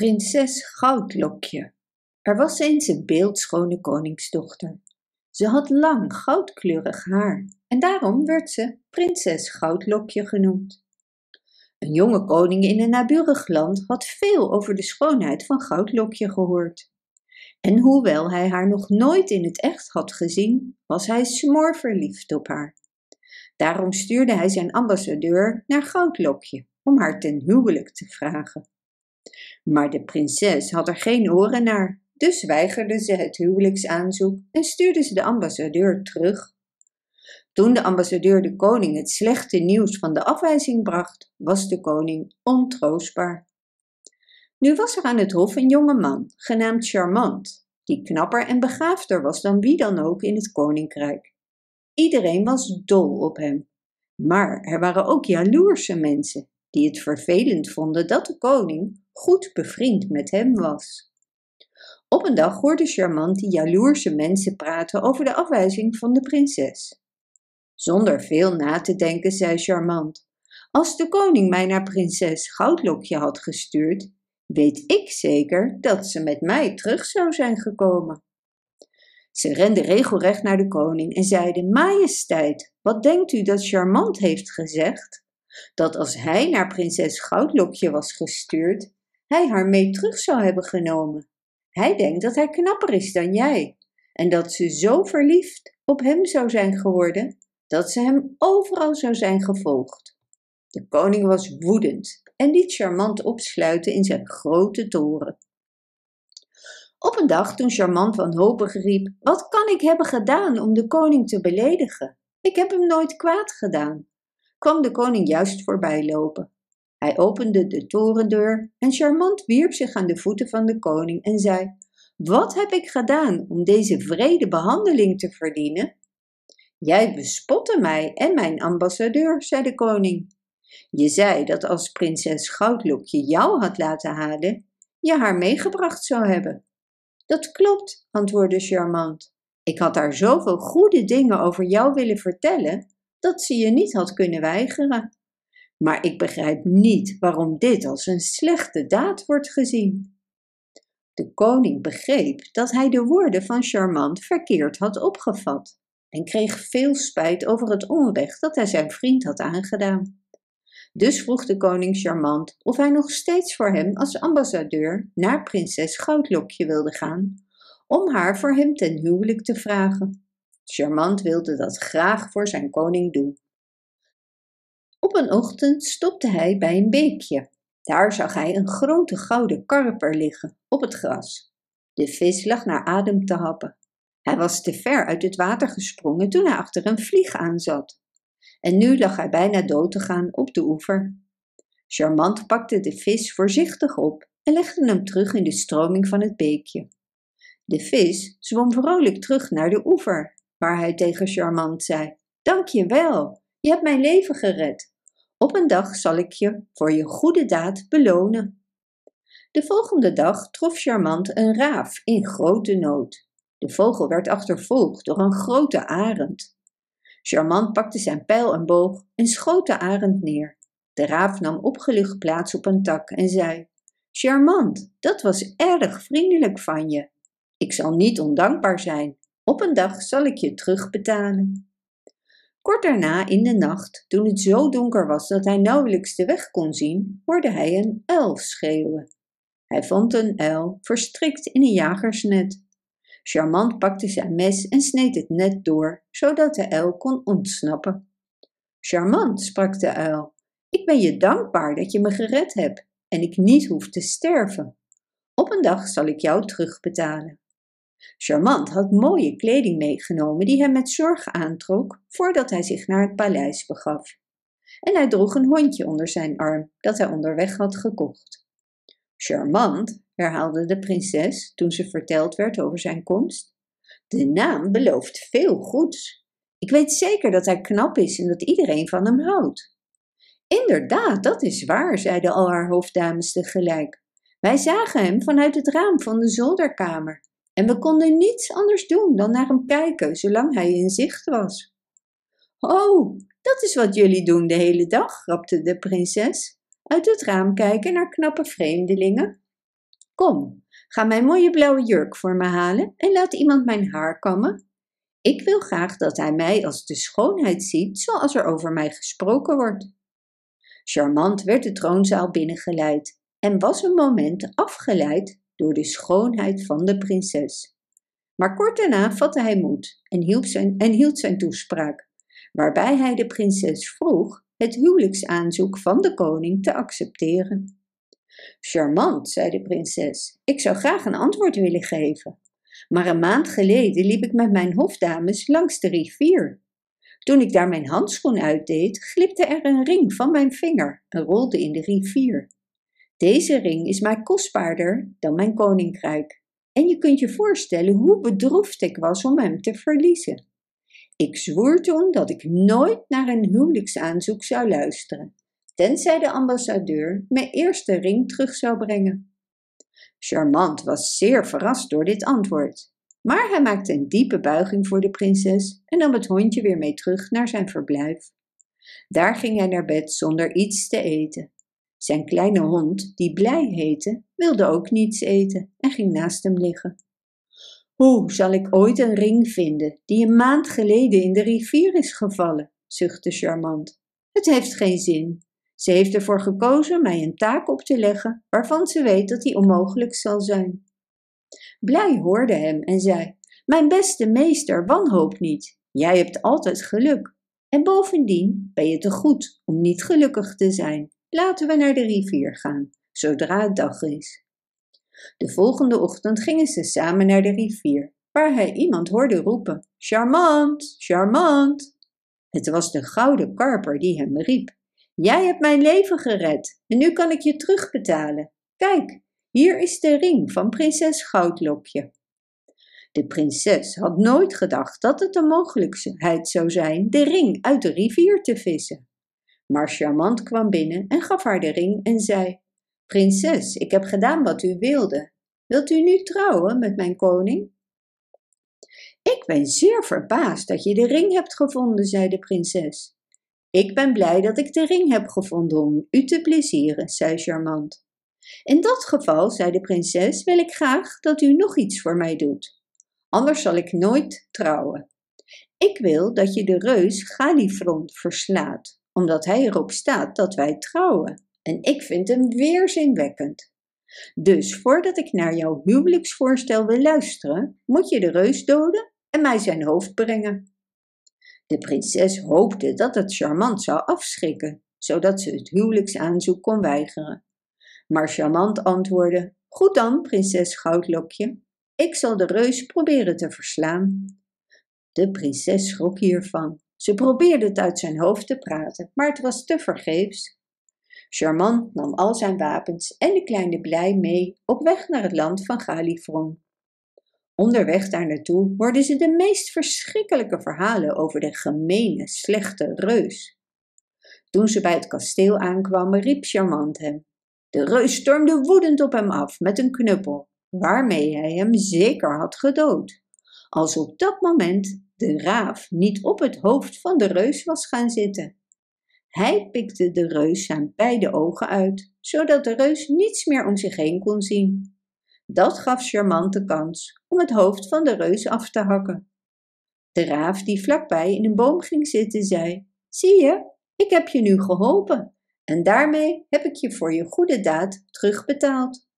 Prinses Goudlokje. Er was eens een beeldschone koningsdochter. Ze had lang goudkleurig haar en daarom werd ze Prinses Goudlokje genoemd. Een jonge koning in een naburig land had veel over de schoonheid van Goudlokje gehoord. En hoewel hij haar nog nooit in het echt had gezien, was hij smoorverliefd op haar. Daarom stuurde hij zijn ambassadeur naar Goudlokje om haar ten huwelijk te vragen. Maar de prinses had er geen oren naar, dus weigerde ze het huwelijksaanzoek en stuurde ze de ambassadeur terug. Toen de ambassadeur de koning het slechte nieuws van de afwijzing bracht, was de koning ontroostbaar. Nu was er aan het hof een jonge man, genaamd Charmant, die knapper en begaafder was dan wie dan ook in het koninkrijk. Iedereen was dol op hem. Maar er waren ook jaloerse mensen die het vervelend vonden dat de koning goed bevriend met hem was. Op een dag hoorde Charmant die jaloerse mensen praten over de afwijzing van de prinses. Zonder veel na te denken zei Charmant: Als de koning mij naar prinses Goudlokje had gestuurd, weet ik zeker dat ze met mij terug zou zijn gekomen. Ze rende regelrecht naar de koning en zeide: Majesteit, wat denkt u dat Charmant heeft gezegd? Dat als hij naar prinses Goudlokje was gestuurd, hij haar mee terug zou hebben genomen. Hij denkt dat hij knapper is dan jij en dat ze zo verliefd op hem zou zijn geworden dat ze hem overal zou zijn gevolgd. De koning was woedend en liet Charmant opsluiten in zijn grote toren. Op een dag toen Charmant wanhopig riep: Wat kan ik hebben gedaan om de koning te beledigen? Ik heb hem nooit kwaad gedaan. Kwam de koning juist voorbij lopen. Hij opende de torendeur en Charmant wierp zich aan de voeten van de koning en zei: Wat heb ik gedaan om deze vrede behandeling te verdienen? Jij bespotte mij en mijn ambassadeur, zei de koning. Je zei dat als prinses Goudlokje jou had laten halen, je haar meegebracht zou hebben. Dat klopt, antwoordde Charmant. Ik had haar zoveel goede dingen over jou willen vertellen, dat ze je niet had kunnen weigeren. Maar ik begrijp niet waarom dit als een slechte daad wordt gezien. De koning begreep dat hij de woorden van Charmant verkeerd had opgevat en kreeg veel spijt over het onrecht dat hij zijn vriend had aangedaan. Dus vroeg de koning Charmant of hij nog steeds voor hem als ambassadeur naar prinses Goudlokje wilde gaan, om haar voor hem ten huwelijk te vragen. Charmant wilde dat graag voor zijn koning doen. Op een ochtend stopte hij bij een beekje. Daar zag hij een grote gouden karper liggen op het gras. De vis lag naar adem te happen. Hij was te ver uit het water gesprongen toen hij achter een vlieg aanzat. En nu lag hij bijna dood te gaan op de oever. Charmant pakte de vis voorzichtig op en legde hem terug in de stroming van het beekje. De vis zwom vrolijk terug naar de oever, waar hij tegen Charmant zei: Dank je wel, je hebt mijn leven gered. Op een dag zal ik je voor je goede daad belonen. De volgende dag trof Charmant een raaf in grote nood. De vogel werd achtervolgd door een grote arend. Charmant pakte zijn pijl en boog en schoot de arend neer. De raaf nam opgelucht plaats op een tak en zei: Charmant, dat was erg vriendelijk van je. Ik zal niet ondankbaar zijn. Op een dag zal ik je terugbetalen. Kort daarna, in de nacht, toen het zo donker was dat hij nauwelijks de weg kon zien, hoorde hij een uil schreeuwen. Hij vond een uil verstrikt in een jagersnet. Charmant pakte zijn mes en sneed het net door, zodat de uil kon ontsnappen. Charmant, sprak de uil, ik ben je dankbaar dat je me gered hebt en ik niet hoef te sterven. Op een dag zal ik jou terugbetalen. Charmant had mooie kleding meegenomen die hij met zorg aantrok voordat hij zich naar het paleis begaf. En hij droeg een hondje onder zijn arm dat hij onderweg had gekocht. Charmant, herhaalde de prinses toen ze verteld werd over zijn komst. De naam belooft veel goeds. Ik weet zeker dat hij knap is en dat iedereen van hem houdt. Inderdaad, dat is waar, zeiden al haar hoofddames tegelijk. Wij zagen hem vanuit het raam van de zolderkamer en we konden niets anders doen dan naar hem kijken zolang hij in zicht was. Oh, dat is wat jullie doen de hele dag, grapte de prinses. Uit het raam kijken naar knappe vreemdelingen. Kom, ga mijn mooie blauwe jurk voor me halen en laat iemand mijn haar kammen. Ik wil graag dat hij mij als de schoonheid ziet zoals er over mij gesproken wordt. Charmant werd de troonzaal binnengeleid en was een moment afgeleid door de schoonheid van de prinses. Maar kort daarna vatte hij moed en hield zijn, en hield zijn toespraak, waarbij hij de prinses vroeg het huwelijksaanzoek van de koning te accepteren. Charmant, zei de prinses, ik zou graag een antwoord willen geven. Maar een maand geleden liep ik met mijn hofdames langs de rivier. Toen ik daar mijn handschoen uitdeed, glipte er een ring van mijn vinger en rolde in de rivier. Deze ring is mij kostbaarder dan mijn koninkrijk. En je kunt je voorstellen hoe bedroefd ik was om hem te verliezen. Ik zwoer toen dat ik nooit naar een huwelijksaanzoek zou luisteren, tenzij de ambassadeur mijn eerste ring terug zou brengen. Charmant was zeer verrast door dit antwoord, maar hij maakte een diepe buiging voor de prinses en nam het hondje weer mee terug naar zijn verblijf. Daar ging hij naar bed zonder iets te eten. Zijn kleine hond, die blij heette, wilde ook niets eten en ging naast hem liggen. Hoe zal ik ooit een ring vinden die een maand geleden in de rivier is gevallen? zuchtte Charmant. Het heeft geen zin. Ze heeft ervoor gekozen mij een taak op te leggen waarvan ze weet dat die onmogelijk zal zijn. Blij hoorde hem en zei: Mijn beste meester, wanhoop niet. Jij hebt altijd geluk. En bovendien ben je te goed om niet gelukkig te zijn. Laten we naar de rivier gaan, zodra het dag is. De volgende ochtend gingen ze samen naar de rivier, waar hij iemand hoorde roepen: Charmant, charmant! Het was de gouden karper die hem riep. Jij hebt mijn leven gered en nu kan ik je terugbetalen. Kijk, hier is de ring van prinses Goudlokje. De prinses had nooit gedacht dat het een mogelijkheid zou zijn de ring uit de rivier te vissen. Maar Charmant kwam binnen en gaf haar de ring en zei: Prinses, ik heb gedaan wat u wilde. Wilt u nu trouwen met mijn koning? Ik ben zeer verbaasd dat je de ring hebt gevonden, zei de prinses. Ik ben blij dat ik de ring heb gevonden om u te plezieren, zei Charmant. In dat geval, zei de prinses, wil ik graag dat u nog iets voor mij doet. Anders zal ik nooit trouwen. Ik wil dat je de reus Galifront verslaat, omdat hij erop staat dat wij trouwen. En ik vind hem weerzinwekkend. Dus voordat ik naar jouw huwelijksvoorstel wil luisteren, moet je de reus doden en mij zijn hoofd brengen. De prinses hoopte dat het charmant zou afschrikken, zodat ze het huwelijksaanzoek kon weigeren. Maar charmant antwoordde: Goed dan, prinses Goudlokje, ik zal de reus proberen te verslaan. De prinses schrok hiervan. Ze probeerde het uit zijn hoofd te praten, maar het was te vergeefs. Charmant nam al zijn wapens en de kleine blij mee op weg naar het land van Galifron. Onderweg daar naartoe hoorden ze de meest verschrikkelijke verhalen over de gemene, slechte reus. Toen ze bij het kasteel aankwamen, riep Charmant hem. De reus stormde woedend op hem af met een knuppel, waarmee hij hem zeker had gedood. Als op dat moment de raaf niet op het hoofd van de reus was gaan zitten. Hij pikte de reus zijn beide ogen uit, zodat de reus niets meer om zich heen kon zien. Dat gaf Charmant de kans om het hoofd van de reus af te hakken. De raaf die vlakbij in een boom ging zitten zei: Zie je, ik heb je nu geholpen en daarmee heb ik je voor je goede daad terugbetaald.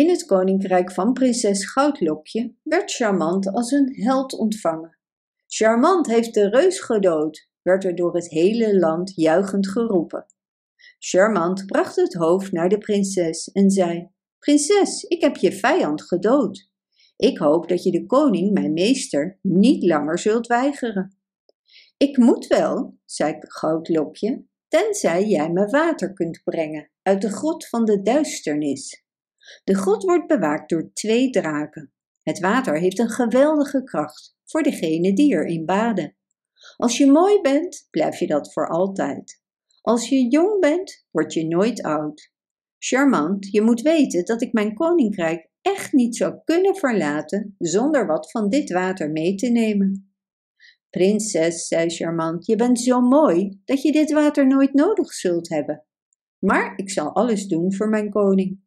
In het koninkrijk van prinses Goudlokje werd Charmant als een held ontvangen. Charmant heeft de reus gedood, werd er door het hele land juichend geroepen. Charmant bracht het hoofd naar de prinses en zei: Prinses, ik heb je vijand gedood. Ik hoop dat je de koning, mijn meester, niet langer zult weigeren. Ik moet wel, zei Goudlokje, tenzij jij me water kunt brengen uit de grot van de duisternis. De grot wordt bewaakt door twee draken. Het water heeft een geweldige kracht voor degene die erin baden. Als je mooi bent, blijf je dat voor altijd. Als je jong bent, word je nooit oud. Charmant, je moet weten dat ik mijn koninkrijk echt niet zou kunnen verlaten zonder wat van dit water mee te nemen. Prinses, zei Charmant, je bent zo mooi dat je dit water nooit nodig zult hebben. Maar ik zal alles doen voor mijn koning.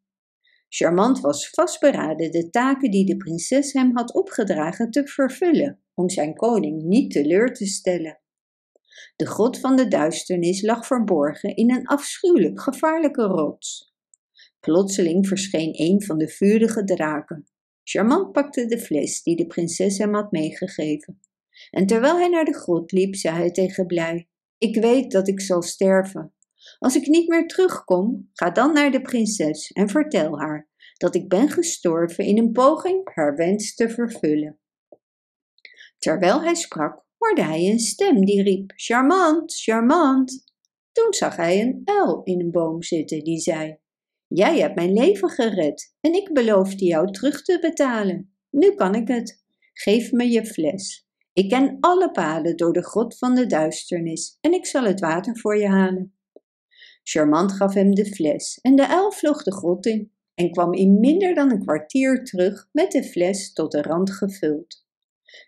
Charmant was vastberaden de taken die de prinses hem had opgedragen te vervullen, om zijn koning niet teleur te stellen. De god van de duisternis lag verborgen in een afschuwelijk gevaarlijke rots. Plotseling verscheen een van de vurige draken. Charmant pakte de fles die de prinses hem had meegegeven. En terwijl hij naar de grot liep, zei hij tegen Blij: Ik weet dat ik zal sterven. Als ik niet meer terugkom, ga dan naar de prinses en vertel haar dat ik ben gestorven in een poging haar wens te vervullen. Terwijl hij sprak, hoorde hij een stem die riep: Charmant, charmant. Toen zag hij een uil in een boom zitten die zei: Jij hebt mijn leven gered en ik beloofde jou terug te betalen. Nu kan ik het. Geef me je fles. Ik ken alle paden door de grot van de duisternis en ik zal het water voor je halen. Charmant gaf hem de fles en de uil vloog de grot in en kwam in minder dan een kwartier terug met de fles tot de rand gevuld.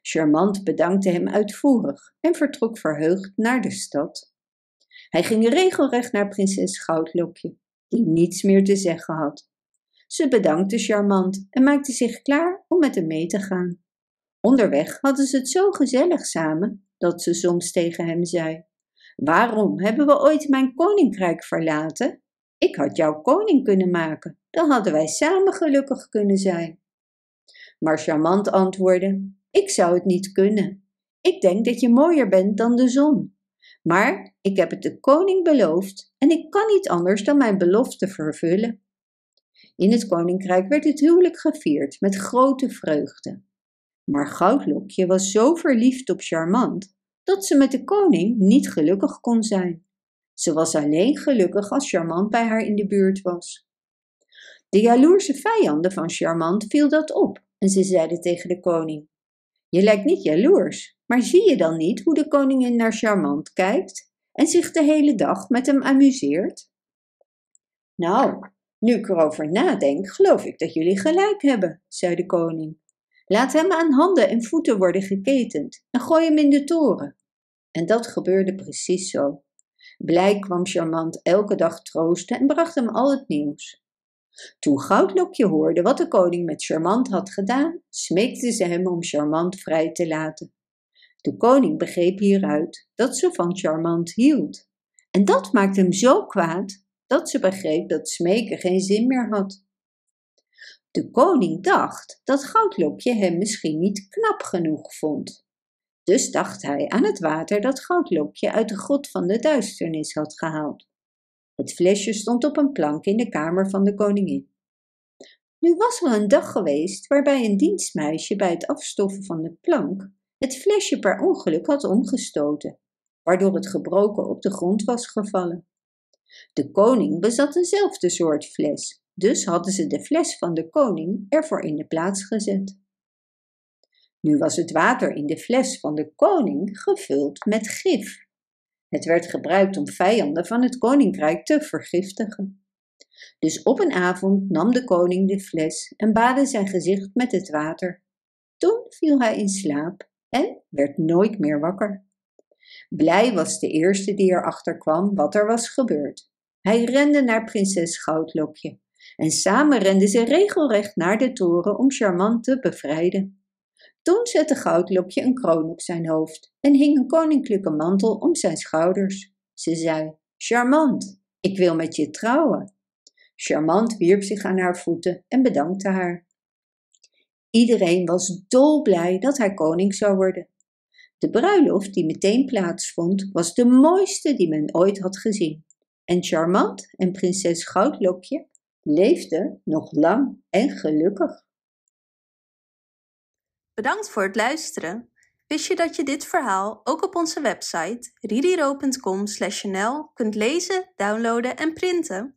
Charmant bedankte hem uitvoerig en vertrok verheugd naar de stad. Hij ging regelrecht naar prinses Goudlokje, die niets meer te zeggen had. Ze bedankte Charmant en maakte zich klaar om met hem mee te gaan. Onderweg hadden ze het zo gezellig samen dat ze soms tegen hem zei: Waarom hebben we ooit mijn koninkrijk verlaten? Ik had jou koning kunnen maken, dan hadden wij samen gelukkig kunnen zijn. Maar Charmant antwoordde: Ik zou het niet kunnen. Ik denk dat je mooier bent dan de zon. Maar ik heb het de koning beloofd en ik kan niet anders dan mijn belofte vervullen. In het koninkrijk werd het huwelijk gevierd met grote vreugde. Maar Goudlokje was zo verliefd op Charmant dat ze met de koning niet gelukkig kon zijn. Ze was alleen gelukkig als Charmant bij haar in de buurt was. De jaloerse vijanden van Charmant viel dat op en ze zeiden tegen de koning: Je lijkt niet jaloers, maar zie je dan niet hoe de koningin naar Charmant kijkt en zich de hele dag met hem amuseert? Nou, nu ik erover nadenk, geloof ik dat jullie gelijk hebben, zei de koning. Laat hem aan handen en voeten worden geketend en gooi hem in de toren. En dat gebeurde precies zo. Blij kwam Charmant elke dag troosten en bracht hem al het nieuws. Toen Goudlokje hoorde wat de koning met Charmant had gedaan, smeekte ze hem om Charmant vrij te laten. De koning begreep hieruit dat ze van Charmant hield. En dat maakte hem zo kwaad dat ze begreep dat smeken geen zin meer had. De koning dacht dat Goudlokje hem misschien niet knap genoeg vond. Dus dacht hij aan het water dat Goudlokje uit de grot van de duisternis had gehaald. Het flesje stond op een plank in de kamer van de koningin. Nu was er een dag geweest waarbij een dienstmeisje bij het afstoffen van de plank het flesje per ongeluk had omgestoten, waardoor het gebroken op de grond was gevallen. De koning bezat eenzelfde soort fles, dus hadden ze de fles van de koning ervoor in de plaats gezet. Nu was het water in de fles van de koning gevuld met gif. Het werd gebruikt om vijanden van het koninkrijk te vergiftigen. Dus op een avond nam de koning de fles en baadde zijn gezicht met het water. Toen viel hij in slaap en werd nooit meer wakker. Blij was de eerste die erachter kwam wat er was gebeurd. Hij rende naar prinses Goudlokje en samen renden ze regelrecht naar de toren om Charmant te bevrijden. Toen zette Goudlokje een kroon op zijn hoofd en hing een koninklijke mantel om zijn schouders. Ze zei: Charmant, ik wil met je trouwen. Charmant wierp zich aan haar voeten en bedankte haar. Iedereen was dolblij dat hij koning zou worden. De bruiloft die meteen plaatsvond was de mooiste die men ooit had gezien. En Charmant en prinses Goudlokje leefden nog lang en gelukkig. Bedankt voor het luisteren. Wist je dat je dit verhaal ook op onze website ridiro.com/nl kunt lezen, downloaden en printen?